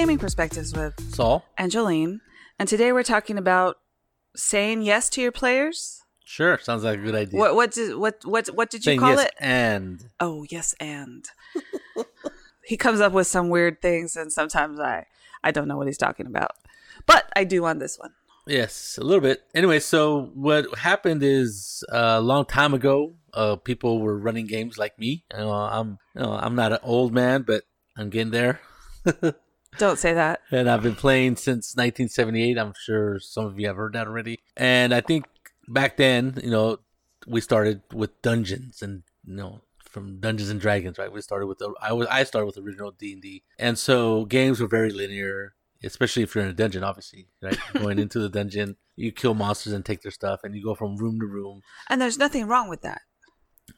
Gaming Perspectives with Saul? Angeline, and today we're talking about saying yes to your players. Sure, sounds like a good idea. What what did what what what did you Saying call yes it? and Oh, yes, and he comes up with some weird things, and sometimes I I don't know what he's talking about, but I do on this one. yes, a little bit. Anyway, so what happened is uh, a long time ago, uh, people were running games like me. You know, I'm you know, I'm not an old man, but I'm getting there. Don't say that. and I've been playing since 1978. I'm sure some of you have heard that already. And I think back then, you know, we started with dungeons and you know from Dungeons and Dragons, right? We started with the I was I started with original D and D, and so games were very linear, especially if you're in a dungeon. Obviously, right? Going into the dungeon, you kill monsters and take their stuff, and you go from room to room. And there's nothing wrong with that.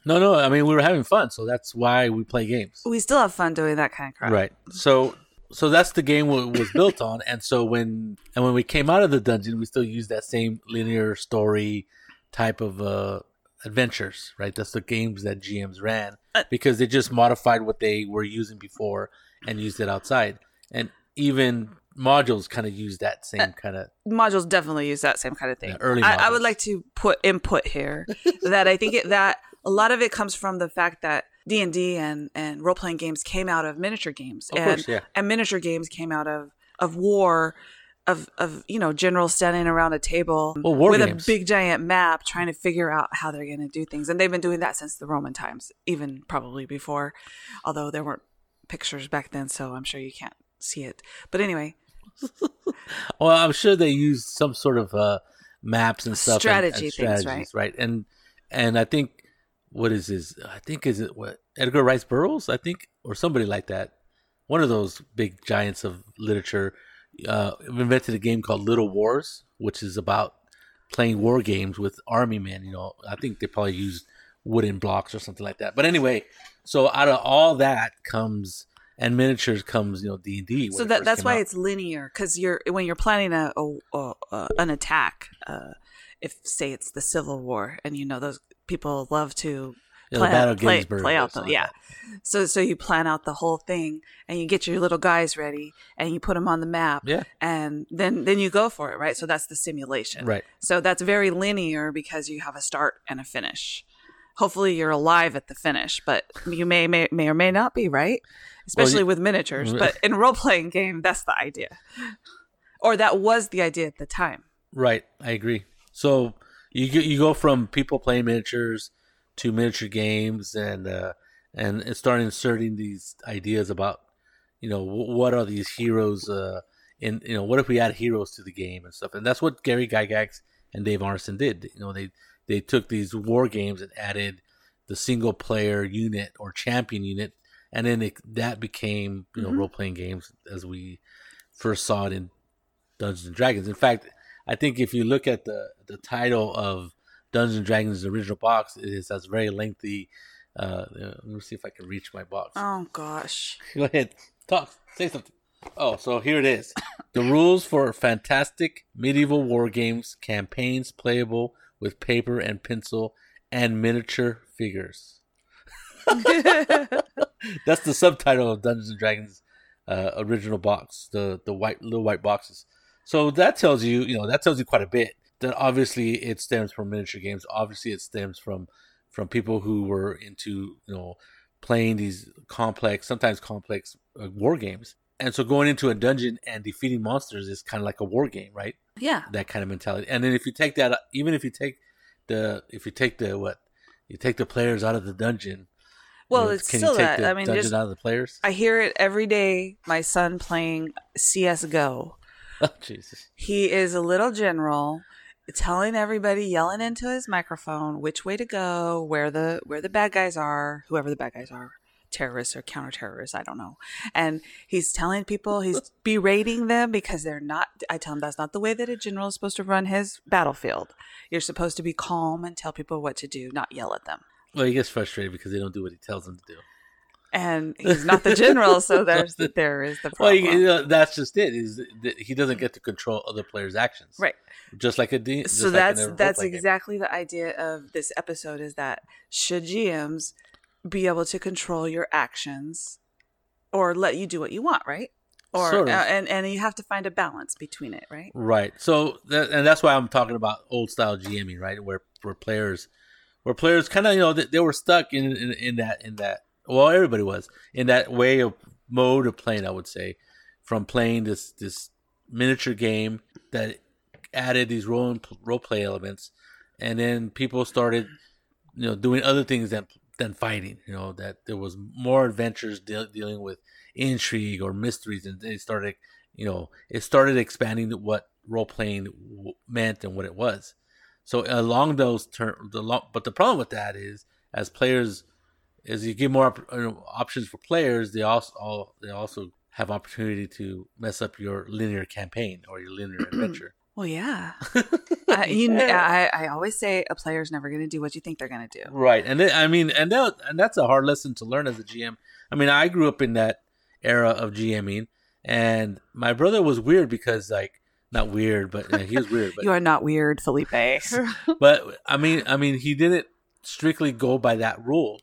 No, no, I mean we were having fun, so that's why we play games. We still have fun doing that kind of crap. Right. So so that's the game wa- was built on, and so when and when we came out of the dungeon, we still used that same linear story type of uh, adventures. Right. That's the games that GMs ran Uh, because they just modified what they were using before and used it outside, and even modules kind of use that same kind of modules definitely use that same kind of thing. Yeah, early I, I would like to put input here that I think it, that a lot of it comes from the fact that D and D and and role playing games came out of miniature games, Of and course, yeah. and miniature games came out of of war. Of, of you know generals standing around a table Well, with games. a big giant map trying to figure out how they're going to do things and they've been doing that since the roman times even probably before although there weren't pictures back then so i'm sure you can't see it but anyway Well, I'm sure they used some sort of uh, maps and stuff, Strategy and, things, strategies, right? And and I think what is his? I think is it what Edgar Rice Burroughs? I think or somebody like that. One of those big giants of literature uh, invented a game called Little Wars, which is about playing war games with army men. You know, I think they probably used wooden blocks or something like that. But anyway, so out of all that comes and miniatures comes, you know, D and D. so that that's why it's linear because you're when you're planning a, a, a, a an attack uh if say it's the civil war and you know those people love to Yeah, plan, Battle play, play out the yeah. So so you plan out the whole thing and you get your little guys ready and you put them on the map Yeah. and then then you go for it right? So that's the simulation. Right. so that's very linear because you have a start and a finish. Hopefully you're alive at the finish but you may may, may or may not be right? Especially you- with miniatures but in a role-playing game that's the idea. Or that was the idea at the time. Right, I agree. So you go- you go from people playing miniatures to miniature games, and uh, and and start inserting these ideas about you know what are these heroes uh, in you know what if we add heroes to the game and stuff, and that's what Gary Gygax and Dave Arneson did. You know they they took these war games and added the single player unit or champion unit, and then it, that became you know Mhm. role playing games as we first saw it in Dungeons and Dragons. In fact, I think if you look at the the title of Dungeons and Dragons original box, it is has very lengthy. Uh, let me see if I can reach my box. oh gosh Go ahead, talk, say something. Oh, so here it is. the rules for fantastic medieval war games campaigns playable with paper and pencil and miniature figures. That's the subtitle of Dungeons and Dragons uh, original box, the the white little white boxes. So that tells you, you know, that tells you quite a bit. That obviously it stems from miniature games. Obviously it stems from from people who were into, you know, playing these complex, sometimes complex uh, war games. And so going into a dungeon and defeating monsters is kind of like a war game, right? yeah That kind of mentality. And then if you take that, even if you take the, if you take the what, you take the players out of the dungeon. you well know, it's still you that i mean dungeon just out of the players? i hear it every day my son playing csgo oh, Jesus. He is a little general telling everybody yelling into his microphone which way to go, where the where the bad guys are, whoever the bad guys are, terrorists or counter terrorists, I don't know. And he's telling people he's berating them because they're not I tell him that's not the way that a general is supposed to run his battlefield. You're supposed to be calm and tell people what to do, not yell at them. Well, he gets frustrated because they don't do what he tells them to do. And he's not the general, so there's there is the Well, problem. you know, that's just it. Is that he doesn't get to control other players' actions, right. Just like a D. so that's a that's role-playing game. exactly the idea of this episode is that should GMs be able to control your actions or let you do what you want, right? or Sort of. uh, and and you have to find a balance between it, right? Right. So that, and that's why I'm talking about old style GMing, right? Where where players where players kind of you know they, they were stuck in, in in that in that well everybody was in that way of mode of playing. I would say from playing this this miniature game that added these role and role play elements, and then people started you know doing other things than than fighting. You know that there was more adventures deal dealing with intrigue or mysteries, and they started you know it started expanding what role playing w- meant and what it was. So along those terms, the lo- but the problem with that is as players, as you give more op- you know, options for players, they also all, they also have opportunity to mess up your linear campaign or your linear adventure. Well, yeah. I, you, kn- I, I always say a player's never going to do what you think they're going to do. Right, and I mean, and that and that's a hard lesson to learn as a GM. I mean, I grew up in that era of GMing, and my brother was weird because like not weird, but uh, he was weird. But You are not weird, Felipe. but I mean, I mean, he didn't strictly go by that rule,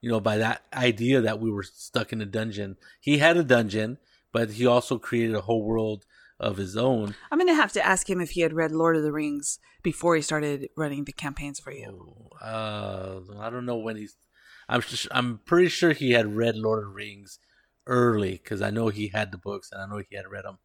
you know, by that idea that we were stuck in a dungeon. He had a dungeon, but he also created a whole world of his own. I'm going to have to ask him if he had read Lord of the Rings before he started running the campaigns for you. Uh, I don't know when he's. I'm sh- I'm pretty sure he had read Lord of the Rings early because I know he had the books and I know he had read them,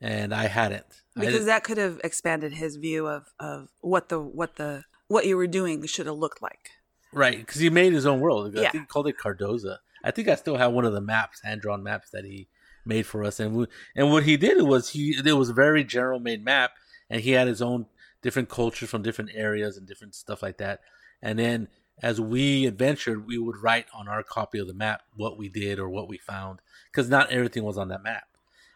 and I hadn't. I Because didn't- that could have expanded his view of, of what the what the what you were doing should have looked like. Right, because he made his own world. I Yeah. think he called it Cardoza. I think I still have one of the maps, hand drawn maps that he made for us. And we, and what he did was he it was a very general made map, and he had his own different cultures from different areas and different stuff like that. And then as we adventured, we would write on our copy of the map what we did or what we found, because not everything was on that map.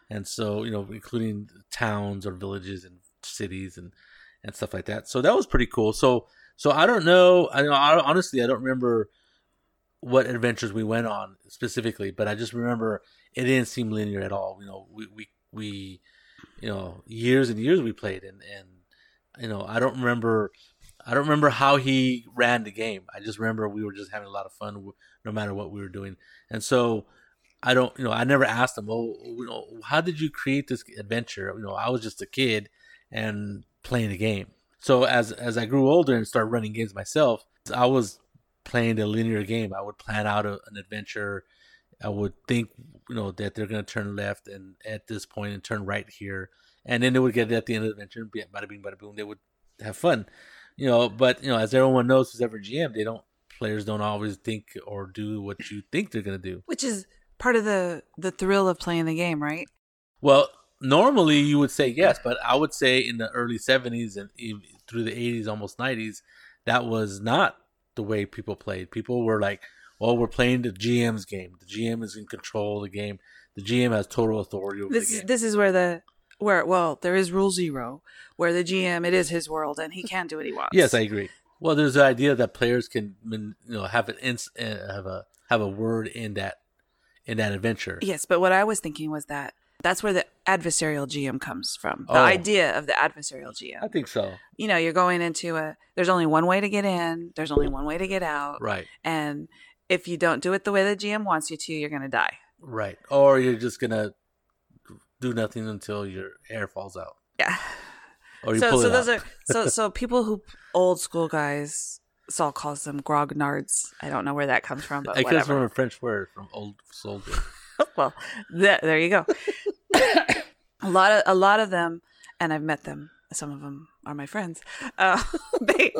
And so you know, including towns or villages and cities and and stuff like that. So that was pretty cool. So so I don't know. I, I honestly I don't remember what adventures we went on specifically, but I just remember it didn't seem linear at all. You know, we we, we you know years and years we played, and and you know I don't remember. I don't remember how he ran the game. I just remember we were just having a lot of fun, no matter what we were doing. And so, I don't, you know, I never asked him, oh, "Oh, you know, how did you create this adventure?" You know, I was just a kid and playing the game. So as as I grew older and started running games myself, I was playing the linear game. I would plan out a, an adventure. I would think, you know, that they're going to turn left and at this point and turn right here, and then they would get at the end of the adventure and bada bing, bada boom. They would have fun, you know. But you know, as everyone knows who's ever GM, they don't players don't always think or do what you think they're going to do. Which is part of the the thrill of playing the game, right? Well, normally you would say yes, but I would say in the early 70s and even through the 80s, almost 90s, that was not the way people played. People were like, well, we're playing the GM's game. The GM is in control of the game. The GM has total authority over This the is game. this is where the where well there is rule zero where the GM it is his world and he can do what he wants. Yes, I agree. Well, there's the idea that players can, you know, have an ins- uh, have a have a word in that in that adventure. Yes, but what I was thinking was that that's where the adversarial GM comes from. The Oh. idea of the adversarial GM. I think so. You know, you're going into a there's only one way to get in, there's only one way to get out. Right. And if you don't do it the way the GM wants you to, you're going to die. Right. Or you're just gonna do nothing until your hair falls out, Yeah. or you So pull so it those out. are so so people who old school guys Saul calls them grognards. I don't know where that comes from, but It comes from a French word from old soldier. well, th- there you go. a lot of a lot of them, and I've met them. Some of them are my friends. Uh, they,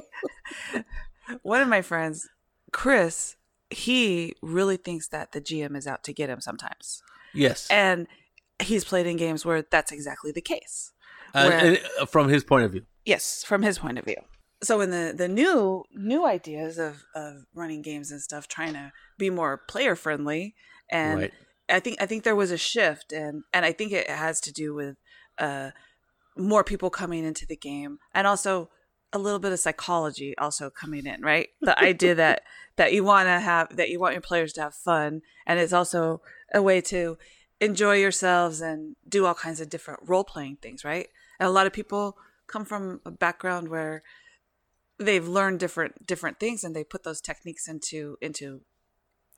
one of my friends, Chris, he really thinks that the GM is out to get him sometimes, Yes. and he's played in games where that's exactly the case. Uh, where- uh, from his point of view. Yes, from his point of view. So in the the new new ideas of of running games and stuff, trying to be more player friendly, and Right. I think I think there was a shift, and and I think it has to do with uh more people coming into the game, and also a little bit of psychology also coming in, right? The idea that that you want to have that you want your players to have fun, and it's also a way to enjoy yourselves and do all kinds of different role playing things, right? And a lot of people come from a background where they've learned different different things and they put those techniques into into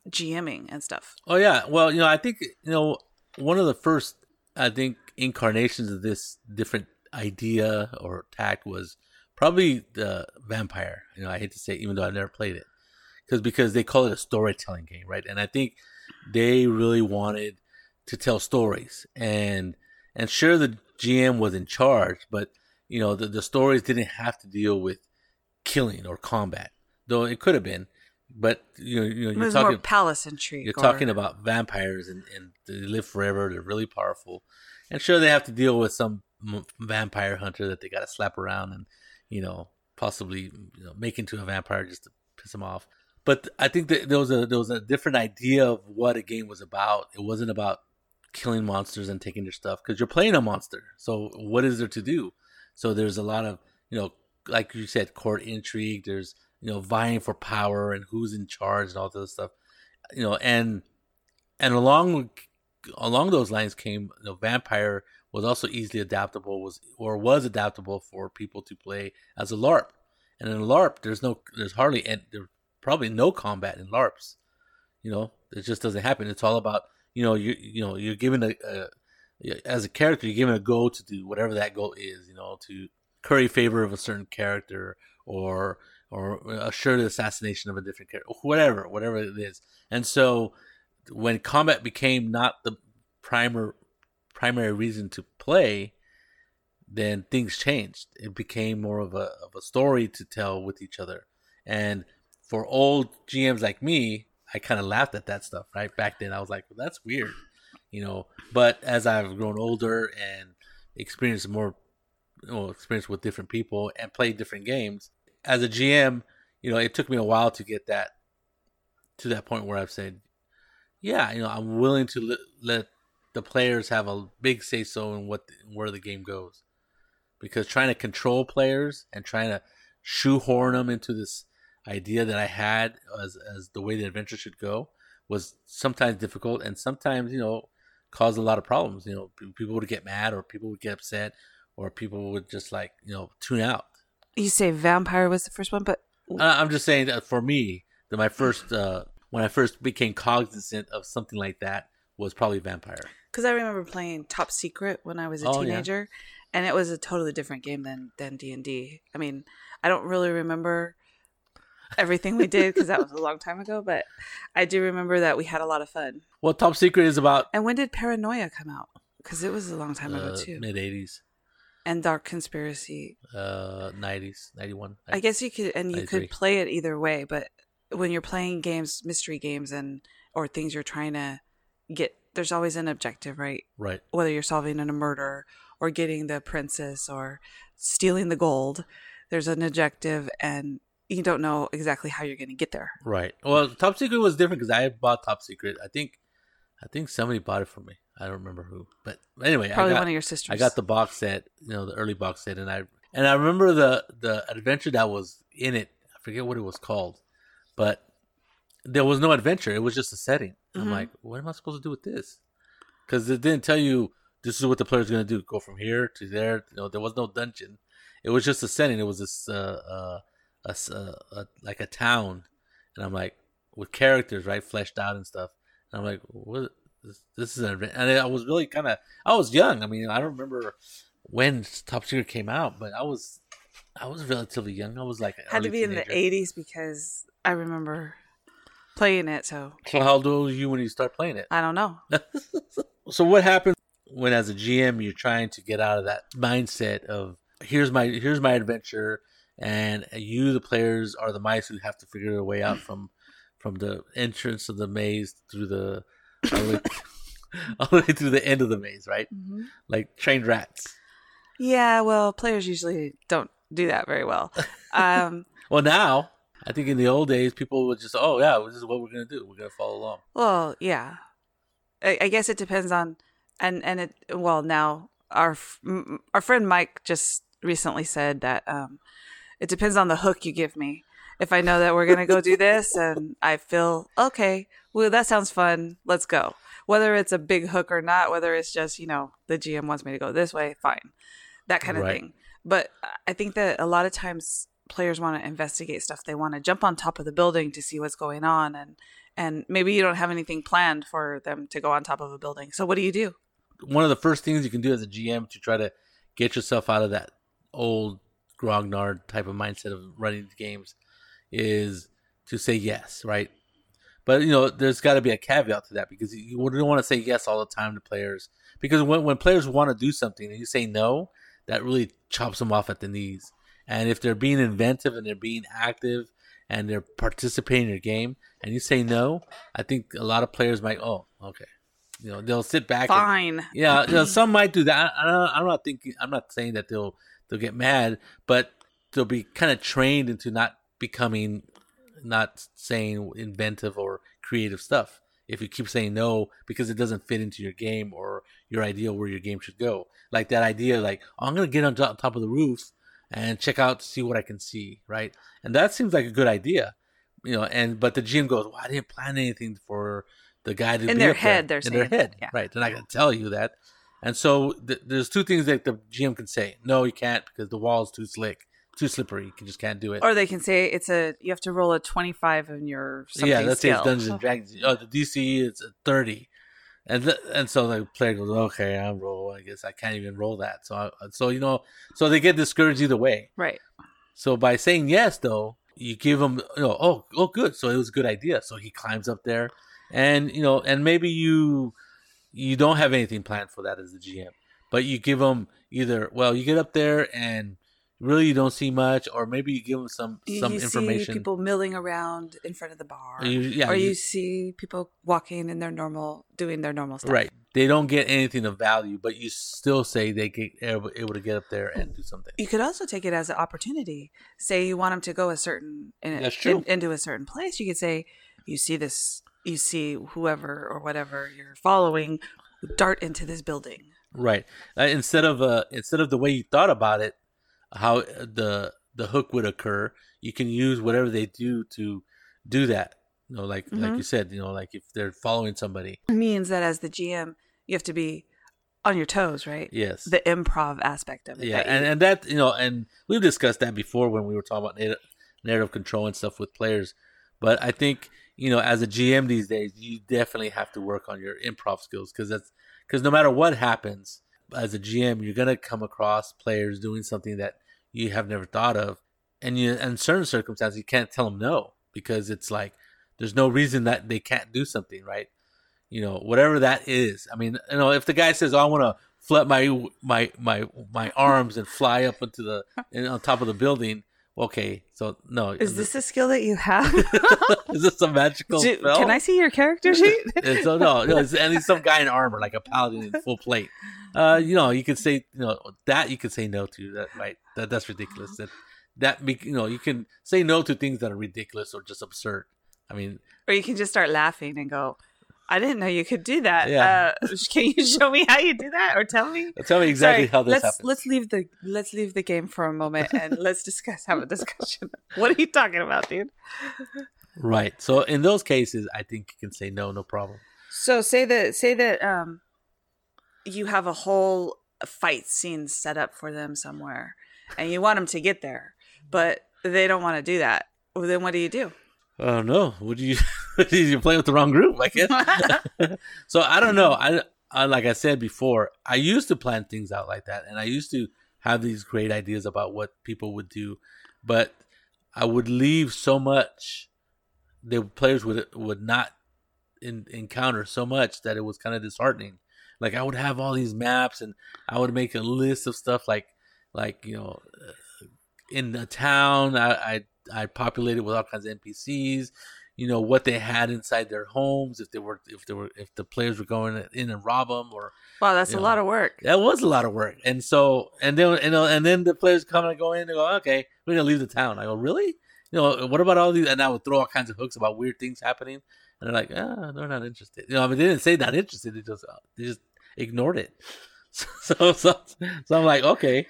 GMing and stuff. Oh yeah. Well, you know, I think you know one of the first I think incarnations of this different idea or tact was probably the vampire. You know, I hate to say, it, even though I never played it, because because they call it a storytelling game, right? And I think they really wanted to tell stories, and and sure the GM was in charge, but you know the the stories didn't have to deal with killing or combat, though it could have been. But you know, you know you're talking more palace intrigue. you're or- talking about vampires and, and they live forever. They're really powerful, and sure they have to deal with some m- vampire hunter that they got to slap around and you know possibly you know, make into a vampire just to piss them off. But I think that there was a there was a different idea of what a game was about. It wasn't about killing monsters and taking their stuff because you're playing a monster. So what is there to do? So there's a lot of you know, like you said, court intrigue. There's you know vying for power and who's in charge and all this stuff. You know, and and along along those lines came you know, vampire was also easily adaptable was or was adaptable for people to play as a LARP. And in a LARP, there's no there's hardly and there's probably no combat in LARPs. You know, it just doesn't happen. It's all about you know you you know you're given a, a as a character you're given a goal to do whatever that goal is. You know, to curry favor of a certain character or or assure the assassination of a different character, whatever, whatever it is. And so when combat became not the primer primary reason to play, then things changed. It became more of a of a story to tell with each other. And for old GMs like me, I kind of laughed at that stuff. Right back then, I was like, well, "That's weird," you know. But as I've grown older and experienced more, know, experience with different people and played different games, as a GM, you know, it took me a while to get that to that point where I've said, yeah, you know, I'm willing to let, let the players have a big say so in what where the game goes, because trying to control players and trying to shoehorn them into this idea that I had as as the way the adventure should go was sometimes difficult and sometimes you know caused a lot of problems. You know, people would get mad or people would get upset or people would just like you know tune out. You say vampire was the first one, but I'm just saying that for me, that my first uh, when I first became cognizant of something like that was probably vampire. because I remember playing Top Secret when I was a Oh, yeah. teenager, and it was a totally different game than than D and D. I mean, I don't really remember everything we did because that was a long time ago, but I do remember that we had a lot of fun. Well, Top Secret is about And when did Paranoia come out? Because it was a long time ago uh, too. mid '80s, And Dark Conspiracy. uh, '90s, '91. I guess you could, and you 93. could play it either way. But when you're playing games, mystery games, and or things you're trying to get, there's always an objective, right? right. whether you're solving a murder or getting the princess or stealing the gold, there's an objective and you don't know exactly how you're going to get there. Right. Well, Top Secret was different because I bought Top Secret. I think, I think somebody bought it for me. I don't remember who, but anyway, Probably I got, one of your sisters. I got the box set, you know, the early box set, and I and I remember the the adventure that was in it. I forget what it was called, but there was no adventure. It was just a setting. I'm Mhm. like, what am I supposed to do with this? Because it didn't tell you this is what the player's going to do. Go from here to there. You know, there was no dungeon. It was just a setting. It was this uh, uh, a, s- uh, uh, like a town, and I'm like with characters right fleshed out and stuff. And I'm like, what? This, this is an. And I was really kind of I was young. I mean, I don't remember when Top Secret came out, but I was I was relatively young. I was like had to be in the 80s because I remember playing it. So So how old were you when you start playing it? I don't know. so what happens when as a GM you're trying to get out of that mindset of here's my here's my adventure and you the players are the mice who have to figure their way out from from the entrance of the maze through the all the way, all the way through the end of the maze, right? Like trained rats. Yeah, well, players usually don't do that very well. Um, Well, now I think in the old days people would just oh yeah this is what we're gonna do we're gonna follow along. well, yeah. I, I guess it depends on, and and it well now our f- m- our friend Mike just recently said that um, it depends on the hook you give me. If I know that we're gonna go do this and I feel okay, well that sounds fun, let's go. Whether it's a big hook or not, whether it's just you know the GM wants me to go this way, fine, that kind of Right. thing. But I think that a lot of times players want to investigate stuff. They want to jump on top of the building to see what's going on, and and maybe you don't have anything planned for them to go on top of a building. So what do you do? one of the first things you can do as a GM to try to get yourself out of that old grognard type of mindset of running games is to say yes, right? But you know, there's got to be a caveat to that because you don't want to say yes all the time to players because when when players want to do something and you say no, that really chops them off at the knees. And if they're being inventive and they're being active and they're participating in your game, and you say no, I think a lot of players might, oh, okay, you know, they'll sit back. Fine. And, yeah, you know, some might do that. I, I, I'm not thinking. I'm not saying that they'll they'll get mad, but they'll be kind of trained into not becoming, not saying inventive or creative stuff. If you keep saying no because it doesn't fit into your game or your idea where your game should go, like that idea, like oh, I'm gonna get on top of the roof and check out to see what I can see, right? And that seems like a good idea, you know. And but the GM goes, well, I didn't plan anything for the guy to in be their up head. there. They're in their head, that, yeah. right? They're not gonna tell you that. And so th- there's two things that the GM can say: no, you can't because the wall is too slick, too slippery. You just can't do it. Or they can say it's a you have to roll a twenty five in your something yeah, let's say it's Dungeons and Dragons. Oh, the DC is a thirty, and th- and so the player goes, okay, I'm roll. I guess I can't even roll that. So I, so you know, so they get discouraged either way. right. So by saying yes, though, you give him, you know, oh, oh, good. So it was a good idea. So he climbs up there, and you know, and maybe you you don't have anything planned for that as the GM, but you give them either, well, you get up there and really you don't see much, or maybe you give them some You, some you information. see people milling around in front of the bar, Or you- yeah, or you, you- see people walking in their normal, doing their normal stuff. Right. They don't get anything of value, but you still say they get able, able to get up there and do something. You could also take it as an opportunity. Say you want them to go a certain in, That's true. in- into a certain place. You could say, you see this, you see whoever or whatever you're following dart into this building. Right. Uh, instead of uh, instead of the way you thought about it, how the the hook would occur, you can use whatever they do to do that. You know, like like Mhm. you said, you know, like if they're following somebody. It means that as the GM, you have to be on your toes, right? Yes. The improv aspect of it. yeah, and and that you know, and we've discussed that before when we were talking about narrative, narrative control and stuff with players. But I think you know, as a GM these days, you definitely have to work on your improv skills because that's because no matter what happens, as a GM, you're gonna come across players doing something that you have never thought of, and you in certain circumstances you can't tell them no because it's like there's no reason that they can't do something, right? You know, whatever that is. I mean, you know, if the guy says, "Oh, "I want to flip my my my my arms and fly up into the on top of the building," okay, so no, is this a skill that you have? is this a magical Do- spell? can I see your character sheet? So no, no, it's, and he's some guy in armor, like a paladin in full plate. Uh, you know, you could say, you know, that you could say no to. That right? That that's ridiculous. That that be, you know, you can say no to things that are ridiculous or just absurd. I mean, or you can just start laughing and go, "I didn't know you could do that. Yeah. Uh, can you show me how you do that, or tell me?" tell me exactly Sorry, how this let's happens. let's leave the let's leave the game for a moment and let's discuss have a discussion. what are you talking about, dude? Right. So in those cases, I think you can say no, no problem. So say that say that um you have a whole fight scene set up for them somewhere and you want them to get there, but they don't want to do that. Well, then what do you do? Oh no! What do you? you play with the wrong group, I guess. so I don't know. I, I like I said before, I used to plan things out like that, and I used to have these great ideas about what people would do, but I would leave so much. The players would would not in, encounter so much that it was kind of disheartening. Like I would have all these maps, and I would make a list of stuff like like you know uh, in the town I I I populated with all kinds of NPCs you know what they had inside their homes if they were if they were if the players were going in and rob them or Wow, that's a Yeah. lot of work. that was a lot of work. And so and then you know and then the players come and go in and go okay we're gonna leave the town. I go really? You know what about all these? And I would throw all kinds of hooks about weird things happening. And they're like ah they're not interested. You know I mean they didn't say not interested they just they just ignored it. So so so I'm like okay.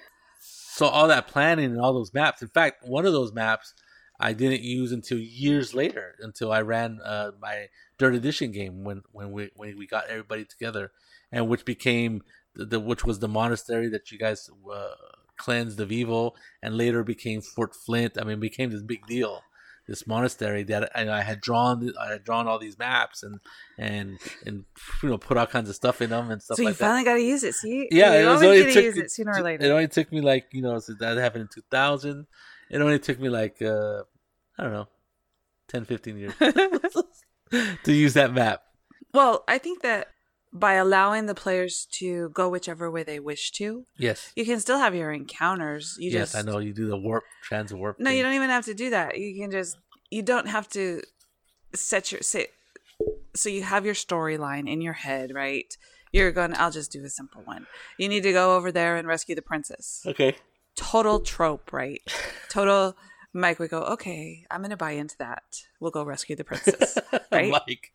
So all that planning and all those maps in fact one of those maps I didn't use until years later, until I ran uh, my third edition game when when we when we got everybody together, and which became the, the which was the monastery that you guys uh, cleansed of evil, and later became Fort Flint. I mean, it became this big deal, this monastery that I, I had drawn. I had drawn all these maps and and and you know put all kinds of stuff in them and stuff So you like finally got to use it. See, Yeah, you it was only took use it sooner or It later. only took me like you know so that happened in two thousand. It only took me like uh, I don't know, 10, 15 years to use that map. well, I think that by allowing the players to go whichever way they wish to, Yes, you can still have your encounters. You yes, just I know you do the warp, trans warp. No, you don't even have to do that. You can just you don't have to set your say so you have your storyline in your head, right? You're going I'll just do a simple one. You need to go over there and rescue the princess. Okay. Total trope, right? Total Mike would go, "Okay, I'm going to buy into that. We'll go rescue the princess." Right? like,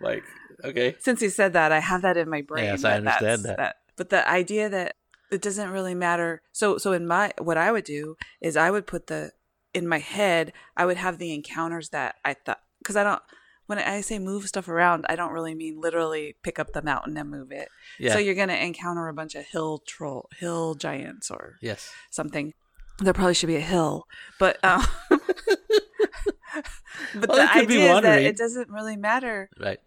like, okay. Since you said that, I have that in my brain. Yes, I understand that. But the idea that it doesn't really matter. So, so in my what I would do is I would put the in my head. I would have the encounters that I thought because I don't. When I say move stuff around, I don't really mean literally pick up the mountain and move it. Yeah. So you're gonna encounter a bunch of hill troll, hill giants, or yes. something. There probably should be a hill, but um, but Well, the it could be idea is that it doesn't really matter Right.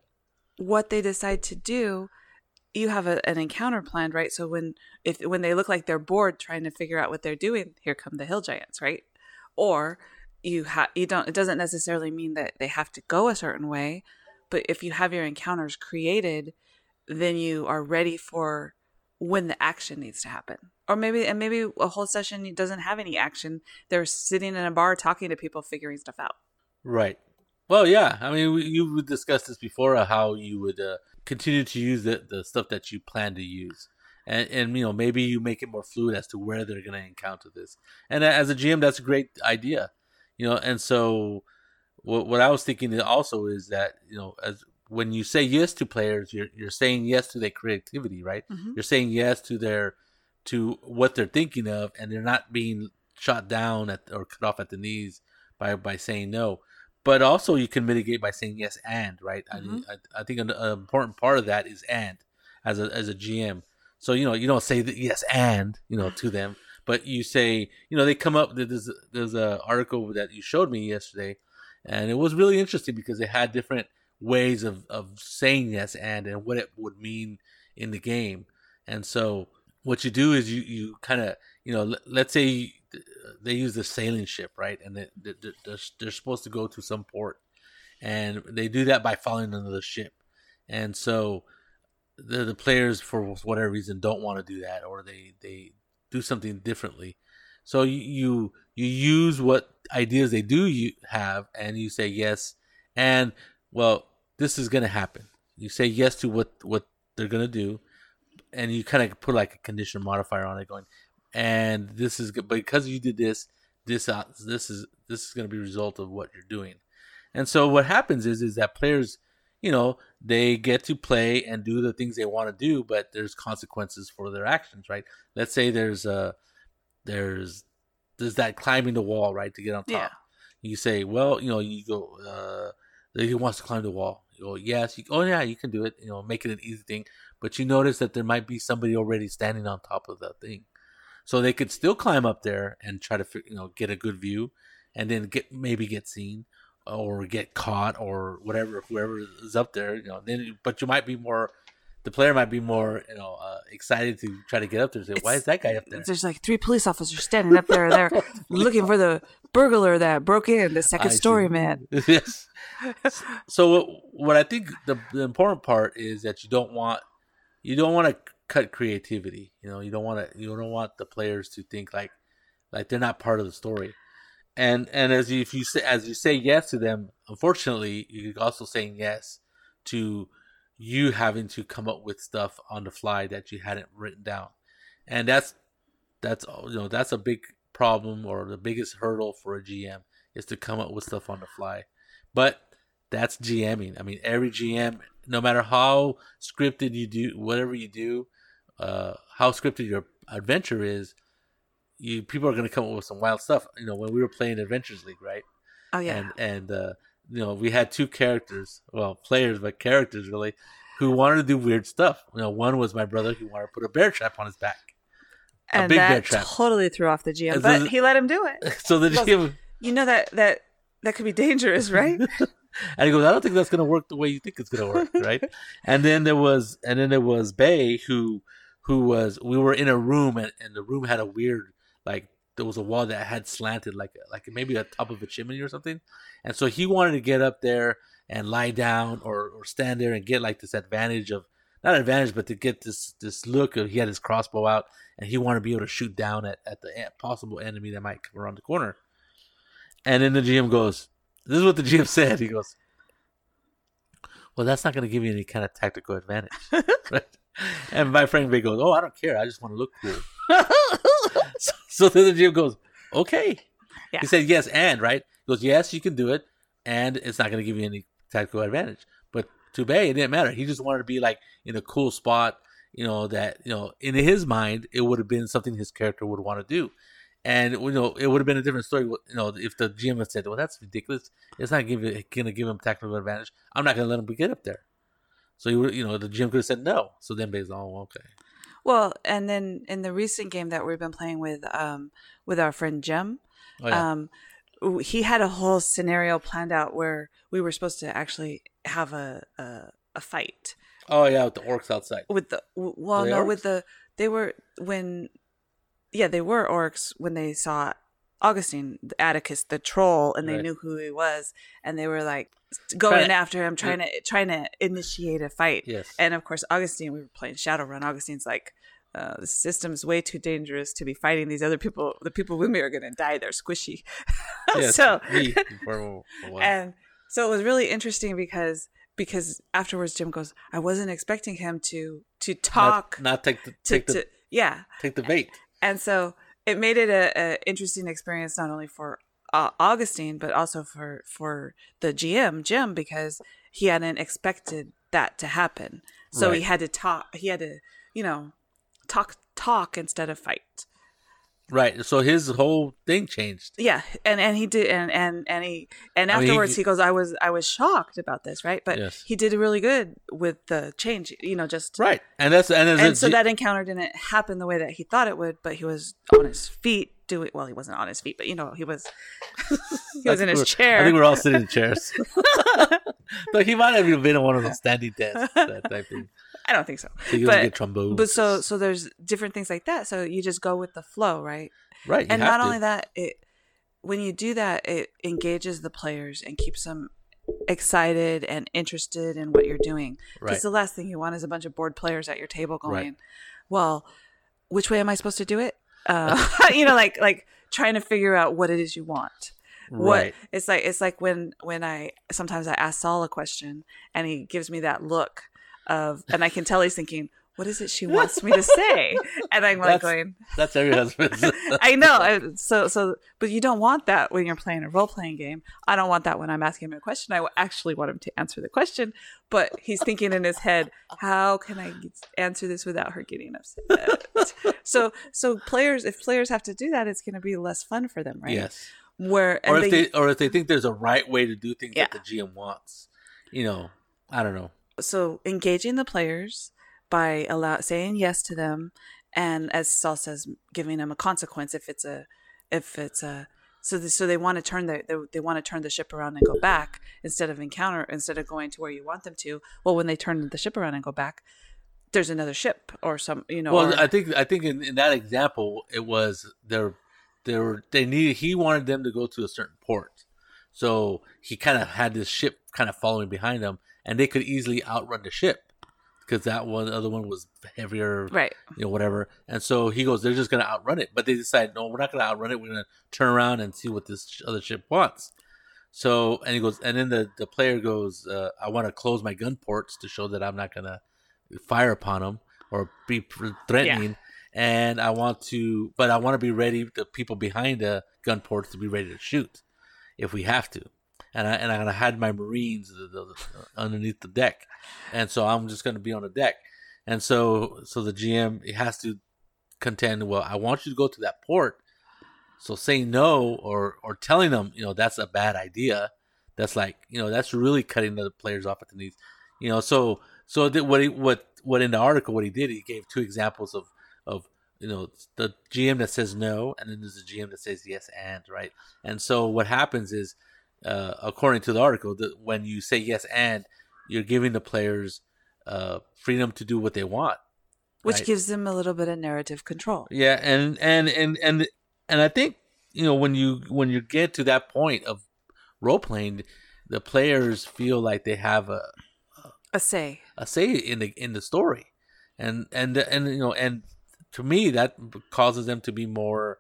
what they decide to do you have a, an encounter planned right so when if when they look like they're bored trying to figure out what they're doing here come the hill giants right or you have you don't it doesn't necessarily mean that they have to go a certain way but if you have your encounters created then you are ready for when the action needs to happen or maybe and maybe a whole session doesn't have any action they're sitting in a bar talking to people figuring stuff out Right. Well, yeah. I mean, we, you would discuss this before uh, how you would uh, continue to use the, the stuff that you plan to use, and and you know maybe you make it more fluid as to where they're going to encounter this. And as a GM, that's a great idea, you know. And so, what what I was thinking also is that you know as when you say yes to players, you're you're saying yes to their creativity, right? Mhm. You're saying yes to their to what they're thinking of, and they're not being shot down at or cut off at the knees by by saying no. But also, you can mitigate by saying yes and right. Mhm. I, I I think an, an important part of that is and as a as a GM. So you know you don't say that yes and you know to them, but you say you know they come up. There's there's a article that you showed me yesterday, and it was really interesting because they had different ways of of saying yes and and what it would mean in the game. And so what you do is you you kind of you know let, let's say they use the sailing ship right, and they, they, they're, they're supposed to go to some port, and they do that by following another ship, and so the the players for whatever reason don't want to do that or they they do something differently. So you you, use what ideas they do you have, and you say yes, and well this is gonna happen. You say yes to what what they're gonna do, and you kind of put like a condition modifier on it, going, and this is good because you did this. This uh, this is this is gonna be a result of what you're doing, and so what happens is is that players, you know, they get to play and do the things they want to do, but there's consequences for their actions, right? Let's say there's a there's there's that climbing the wall, right, to get on top. Yeah. You say, well, you know, you go, uh, he wants to climb the wall. You go, yes, you, oh yeah, you can do it. You know, make it an easy thing. But you notice that there might be somebody already standing on top of that thing, so they could still climb up there and try to, you know, get a good view, and then get maybe get seen or get caught or whatever whoever is up there. You know, then but you might be more. The player might be more, you know, uh, excited to try to get up there. And say, why is that guy up there? There's like three police officers standing up there. They're looking for the burglar that broke in the second I see. story man. yes. So what, what I think the, the important part is that you don't want you don't want to cut creativity. You know, you don't want to you don't want the players to think like like they're not part of the story. And and as if you say as you say yes to them, unfortunately, you're also saying yes to you having to come up with stuff on the fly that you hadn't written down, and that's that's you know that's a big problem or the biggest hurdle for a GM is to come up with stuff on the fly. But that's GMing. I mean, every GM, no matter how scripted you do, whatever you do, uh, how scripted your adventure is, you people are going to come up with some wild stuff. You know, when we were playing Adventurers League, right? Oh yeah. And and uh, you know, we had two characters, well, players, but characters really, who wanted to do weird stuff. You know, one was my brother who wanted to put a bear trap on his back. a and big bear trap. totally threw off the GM, And but so- he let him do it. So the Doesn't- GM, You know that that that could be dangerous, right? and he goes, I don't think that's gonna work the way you think it's gonna work, right? and then there was, and then there was Bay who, who was, we were in a room and, and the room had a weird, like there was a wall that had slanted, like like maybe a top of a chimney or something, and so he wanted to get up there and lie down or or stand there and get like this advantage of not advantage, but to get this this look of he had his crossbow out and he wanted to be able to shoot down at, at the possible enemy that might come around the corner. And then the GM goes, This is what the GM said. He goes, Well, that's not going to give you any kind of tactical advantage. right? And my friend Bay goes, Oh, I don't care. I just want to look cool. so, then the GM goes, Okay. Yeah. He said, Yes, and, right? He goes, Yes, you can do it. And it's not going to give you any tactical advantage. But to Bay, it didn't matter. He just wanted to be like in a cool spot, you know, that, you know, in his mind, it would have been something his character would want to do. And you know, it would have been a different story. You know, if the GM had said, "Well, that's ridiculous. It's not give it, gonna give him tactical advantage. I'm not gonna let him get up there." So you you know, the GM could have said no. So then Bay's, all okay. Well, and then in the recent game that we've been playing with um with our friend Jim, oh, yeah. um, he had a whole scenario planned out where we were supposed to actually have a a, a fight. Oh yeah, with the orcs outside. With the well, no, orcs? with the they were when, yeah, they were orcs when they saw Augustine, Atticus, the troll, and they right. knew who he was, and they were like going to, after him, trying to trying to initiate a fight. Yes. And of course, Augustine, we were playing Shadowrun. Augustine's like, uh, the system's way too dangerous to be fighting these other people. The people with me are going to die. They're squishy. yes, so, and so it was really interesting because because afterwards Jim goes, I wasn't expecting him to to talk, not, not take the take to, the yeah take the bait. And so it made it a, a interesting experience not only for uh, Augustine but also for for the GM Jim because he hadn't expected that to happen. So right. he had to talk. He had to you know talk talk instead of fight. Right. So his whole thing changed. Yeah, and and he did, and and and he and afterwards I mean, he, he, goes, "I was I was shocked about this, right?" But yes. he did really good with the change. You know, just right. And that's and, and so that encounter didn't happen the way that he thought it would, but he was on his feet doing. Well, he wasn't on his feet, but you know, he was he was in his chair. I think we're all sitting in chairs. but he might have even been on one of those standing desks, that type of thing. I don't think so. So you but, get trombones. But so so there's different things like that. So you just go with the flow, right? Right. And not to. only that, it when you do that, it engages the players and keeps them excited and interested in what you're doing. Because right. the last thing you want is a bunch of bored players at your table going, right. "Well, which way am I supposed to do it?" Uh, you know, like like trying to figure out what it is you want. Right. What it's like it's like when when I sometimes I ask Saul a question and he gives me that look of, and I can tell he's thinking, what is it she wants me to say? And I'm like that's, going, that's every husband. I know. So, so, but you don't want that when you're playing a role playing game. I don't want that when I'm asking him a question. I actually want him to answer the question, but he's thinking in his head, how can I answer this without her getting upset? so, so players, if players have to do that, it's going to be less fun for them, right? Yes. Where, or if they, they, or if they think there's a right way to do things yeah. that the GM wants, you know, I don't know so engaging the players by allow saying yes to them and as Saul says giving them a consequence if it's a if it's a so the, so they want to turn the they, they want to turn the ship around and go back instead of encounter instead of going to where you want them to. Well when they turn the ship around and go back there's another ship or some you know well or, i think i think in, in that example it was there there they needed he wanted them to go to a certain port. So he kind of had this ship kind of following behind them and they could easily outrun the ship because that one the other one was heavier, right? You know, whatever. And so he goes, they're just gonna outrun it, but they decide, no, we're not gonna outrun it. We're gonna turn around and see what this other ship wants. So and he goes, and then the the player goes, uh, I want to close my gun ports to show that I'm not gonna fire upon them or be threatening. Yeah. And I want to, but I want to be ready. The people behind the gun ports to be ready to shoot if we have to and I and I had my Marines underneath the deck, and so I'm just going to be on the deck, and so so the GM has to contend. Well, I want you to go to that port, so saying no or or telling them you know that's a bad idea. That's like you know that's really cutting the players off at the knees, you know. So so what he, what what in the article what he did he gave two examples of of you know the GM that says no and then there's a GM that says yes and right and so what happens is uh, according to the article, that when you say yes and, you're giving the players uh, freedom to do what they want, which right? gives them a little bit of narrative control. Yeah, and and and and and I think you know when you when you get to that point of role playing, the players feel like they have a A say. a say in the in the story, and and and you know and to me that causes them to be more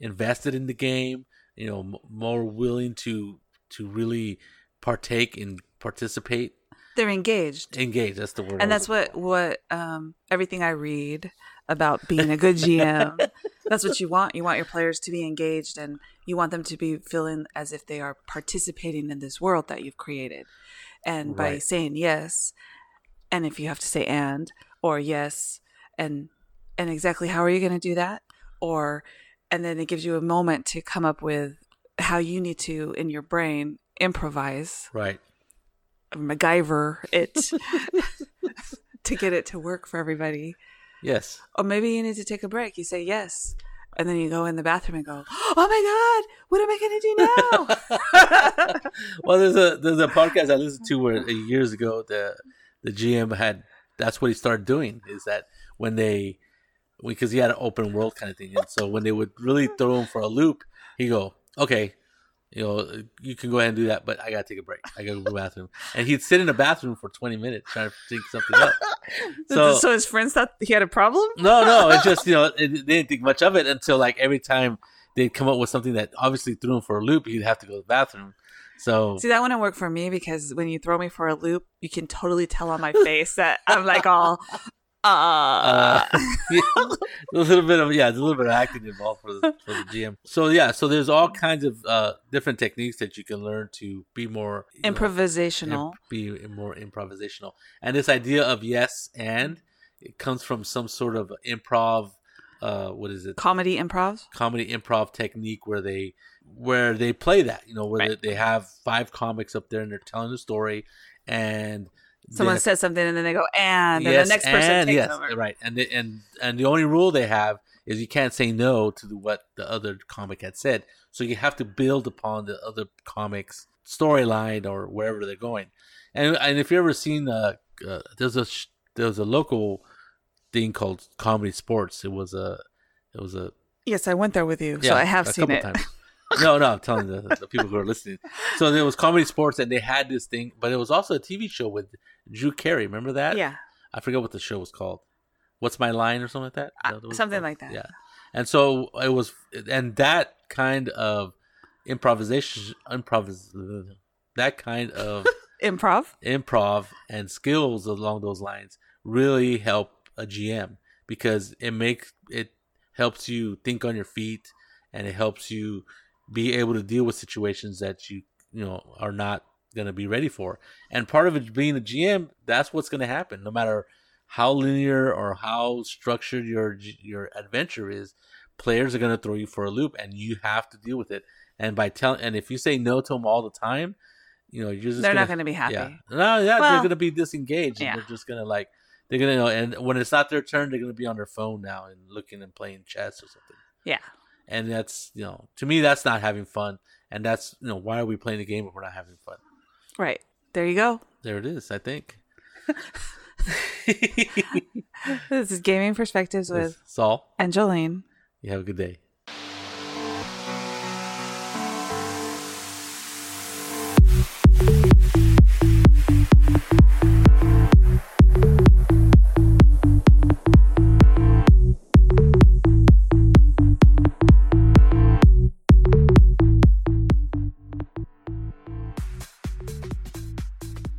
invested in the game. You know, m- more willing to to really partake and participate, They're engaged. engage. That's the word. And that's what what um everything I read about being a good GM. that's what you want. You want your players to be engaged, and you want them to be feeling as if they are participating in this world that you've created. And by Right. saying yes, and if you have to say and or yes, and and exactly how are you going to do that, or and then it gives you a moment to come up with how you need to in your brain improvise right. MacGyver it to get it to work for everybody. Yes. Or maybe you need to take a break. You say yes. And then you go in the bathroom and go, Oh my God, what am I going to do now? well, there's a there's a podcast I listened to where uh, years ago the the GM had that's what he started doing is that when they because he had an open world kind of thing, and so when they would really throw him for a loop, he go, okay, you know, you can go ahead and do that, but I gotta take a break. I gotta go to the bathroom, and he'd sit in the bathroom for 20 minutes trying to think something up. so, So his friends thought he had a problem? no, no, it's just you know it, they didn't think much of it until like every time they'd come up with something that obviously threw him for a loop, he'd have to go to the bathroom. So See, that wouldn't work for me because when you throw me for a loop, you can totally tell on my face that I'm like all, uh, uh, yeah, a little bit of yeah, there's a little bit of acting involved for the, for the GM. So yeah, so there's all kinds of uh, different techniques that you can learn to be more you know, improvisational. be more improvisational. And this idea of yes and it comes from some sort of improv. Uh, what is it? Comedy improv. comedy improv technique where they where they play that you know where Right. they, they have five comics up there and they're telling a story and Someone says something and then they go, and, and yes, the next person and takes yes, over. right and the, and and the only rule they have is you can't say no to what the other comic had said so you have to build upon the other comics storyline or wherever they're going and and if you've ever seen uh, uh there's a there's a local thing called ComedySportz it was a it was a Yes, I went there with you, so I have a seen couple it. times. no, no, I'm telling the, the people who are listening. So there was ComedySportz, and they had this thing, but it was also a TV show with Drew Carey. Remember that? yeah, I forget what the show was called. What's my line or something like that Uh, something called? like that. Yeah. And so it was, and that kind of improvisation, improvis, that kind of improv. improv and skills along those lines really help a GM because it makes it helps you think on your feet and it helps you be able to deal with situations that you you know are not going to be ready for. And part of it being a GM, that's what's going to happen no matter how linear or how structured your your adventure is. Players are going to throw you for a loop and you have to deal with it. And by telling and if you say no to them all the time, you know, you're just They're gonna, not going to be happy. yeah. No, yeah, they're gonna be disengaged. yeah. And they're just gonna like they're gonna know. And when it's not their turn, they're gonna be on their phone now and looking and playing chess or something. Yeah. And that's you know, to me, that's not having fun. And that's you know, why are we playing the game if we're not having fun? Right. There you go. There it is. I think. This is Gaming Perspectives with Saul, and Jolene. you have a good day.